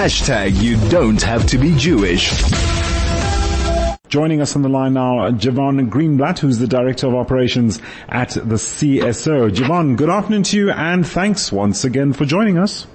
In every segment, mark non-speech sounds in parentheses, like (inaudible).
Hashtag you don't have to be Jewish. Joining us on the line now, Jevon Greenblatt, who's the Director of Operations at the CSO. Jevon, good afternoon to you and thanks once again for joining us.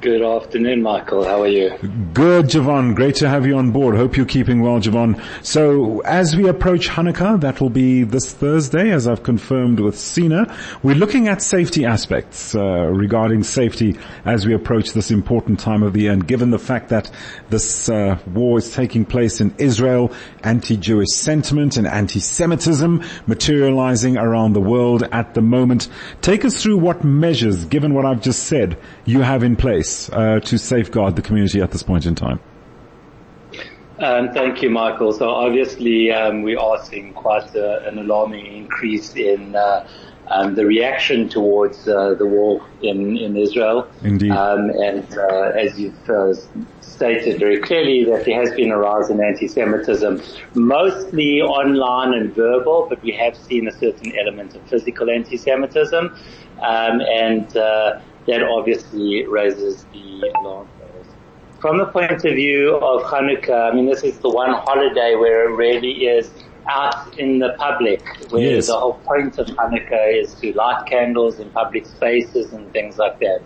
Good afternoon, Michael. How are you? Good, Jevon. Great to have you on board. Hope you're keeping well, Jevon. So as we approach Hanukkah, that will be this Thursday, as I've confirmed with Sina. We're looking at safety aspects uh, regarding safety as we approach this important time of the year. And given the fact that this uh, war is taking place in Israel, anti-Jewish sentiment and anti-Semitism materializing around the world at the moment, take us through what measures, given what I've just said, you have in place place uh, to safeguard the community at this point in time? Um, thank you, Michael. So obviously, um, we are seeing quite a, an alarming increase in uh, um, the reaction towards uh, the war in, in Israel. Indeed. Um, and uh, as you've uh, stated very clearly, that there has been a rise in anti-Semitism, mostly online and verbal, but we have seen a certain element of physical anti-Semitism. Um, and uh, that obviously raises the alarm bells. From the point of view of Hanukkah, I mean, this is the one holiday where it really is out in the public, where yes. the whole point of Hanukkah is to light candles in public spaces and things like that.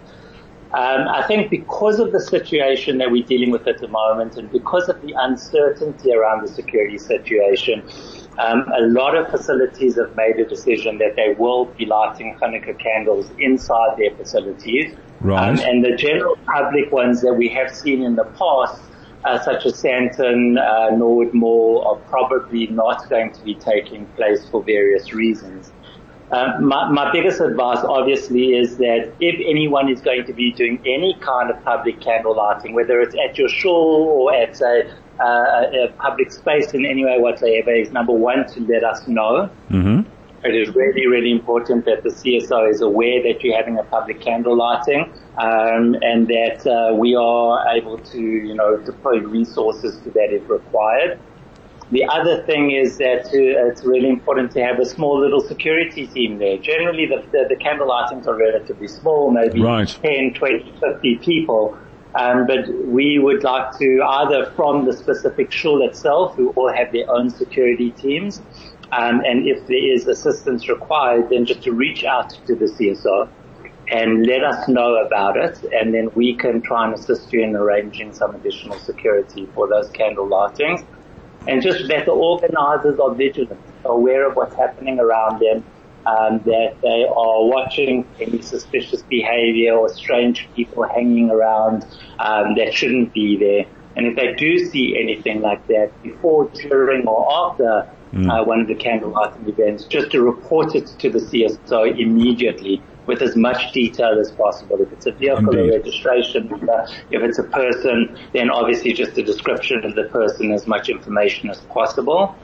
Um, I think because of the situation that we're dealing with at the moment and because of the uncertainty around the security situation, um, a lot of facilities have made a decision that they will be lighting Hanukkah candles inside their facilities. Right. Um, and the general public ones that we have seen in the past, uh, such as Sandton, uh, Norwood Mall, are probably not going to be taking place for various reasons. Uh, my, my biggest advice obviously is that if anyone is going to be doing any kind of public candle lighting, whether it's at your shul or at a, uh, a public space in any way whatsoever, is number one to let us know. Mm-hmm. It is really, really important that the CSO is aware that you're having a public candle lighting, um, and that uh, we are able to, you know, deploy resources to that if required. The other thing is that uh, it's really important to have a small little security team there. Generally, the, the, the candle lightings are relatively small, maybe right. 10, 20, 50 people. Um, but we would like to either from the specific shul itself, who all have their own security teams, um, and if there is assistance required, then just to reach out to the CSO and let us know about it, and then we can try and assist you in arranging some additional security for those candle lightings and just the organizers are vigilant, aware of what's happening around them, um, that they are watching any suspicious behavior or strange people hanging around um, that shouldn't be there. And if they do see anything like that before, during, or after mm. uh, one of the candle lighting events, just to report it to the CSO immediately with as much detail as possible. If it's a vehicle Indeed. registration, if it's a person, then obviously just a description of the person, as much information as possible.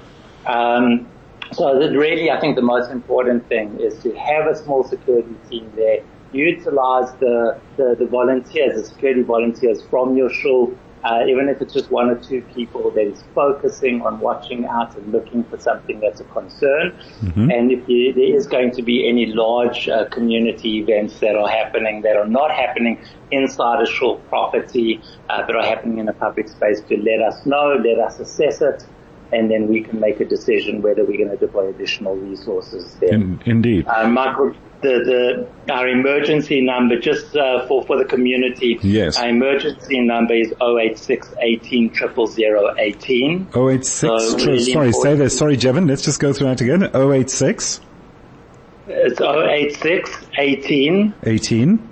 Um, so that really, I think the most important thing is to have a small security team there, utilize the, the, the volunteers, the security volunteers from your shul uh, even if it's just one or two people that is focusing on watching out and looking for something that's a concern. Mm-hmm. And if you, there is going to be any large uh, community events that are happening that are not happening inside a shul property, uh, but are happening in a public space, to let us know, let us assess it, and then we can make a decision whether we're going to deploy additional resources there. In, indeed. Uh, Michael, the, the, our emergency number just uh, for, for the community. Yes. Our emergency number is 086 18 18. 086, So tr- really sorry, say that, sorry Jevon, let's just go through that again. 086, It's 086 18 18,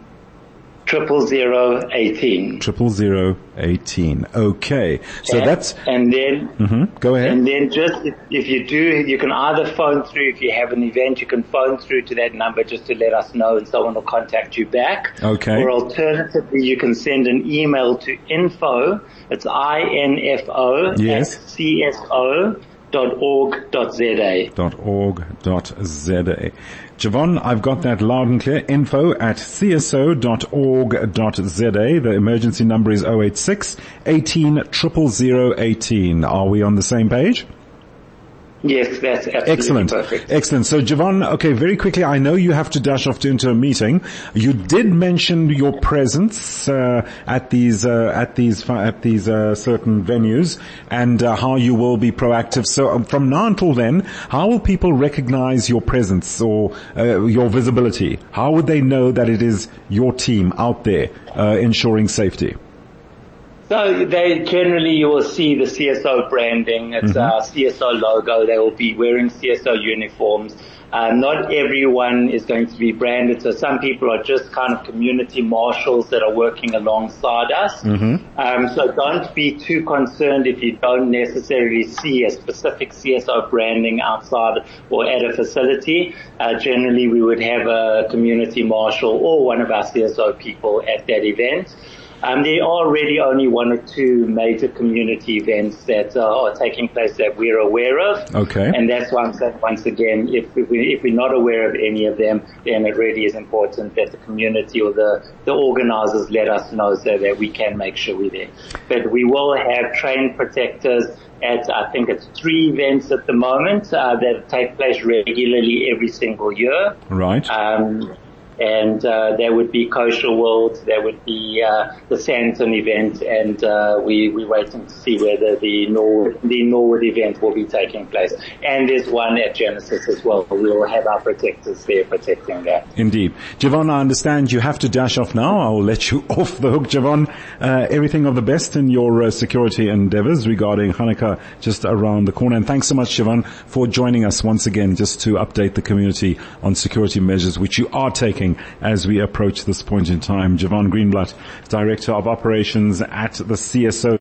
triple zero eighteen. triple zero, 18. Okay. So And- that's, and then mhm, go ahead. And then just if, if you do, you can either phone through if you have an event, you can phone through to that number just to let us know and someone will contact you back. Okay. Or alternatively, you can send an email to info, it's I-N-F-O Yes. at CSO dot org dot ZA. .org.za. Jevon, I've got that loud and clear. Info at cso.org.za. The emergency number is 086 18 00018. Are we on the same page? Yes, that's absolutely Excellent. perfect. Excellent. So Jevon, okay, very quickly, I know you have to dash off to into a meeting. You did mention your presence uh, at these uh, at these at these uh, certain venues and uh, how you will be proactive. So um, from now until then, how will people recognize your presence or uh, your visibility? How would they know that it is your team out there uh, ensuring safety? So they generally you will see the CSO branding. It's Mm-hmm. a CSO logo. They will be wearing CSO uniforms. Uh, not everyone is going to be branded. So some people are just kind of community marshals that are working alongside us. Mm-hmm. Um, so don't be too concerned if you don't necessarily see a specific CSO branding outside or at a facility. Uh, generally, we would have a community marshal or one of our CSO people at that event. Um, there are really only one or two major community events that uh, are taking place that we're aware of. Okay. And that's why I'm saying once again, if, if, we, if we're not aware of any of them, then it really is important that the community or the, the organizers let us know so that we can make sure we're there. But we will have trained protectors at, I think it's three events at the moment uh, that take place regularly every single year. Right. Um, and uh, there would be Kosher World, there would be uh, the Sandton event, and uh, we we're waiting to see whether the Norwood the Norwood event will be taking place. And there's one at Genesis as well. We will have our protectors there protecting that. Indeed. Jevon, I understand you have to dash off now. I will let you (laughs) off the hook. Jevon, uh, everything of the best in your uh, security endeavors regarding Hanukkah just around the corner. And thanks so much, Jevon, for joining us once again just to update the community on security measures which you are taking as we approach this point in time. Jevon Greenblatt, Director of Operations at the CSO.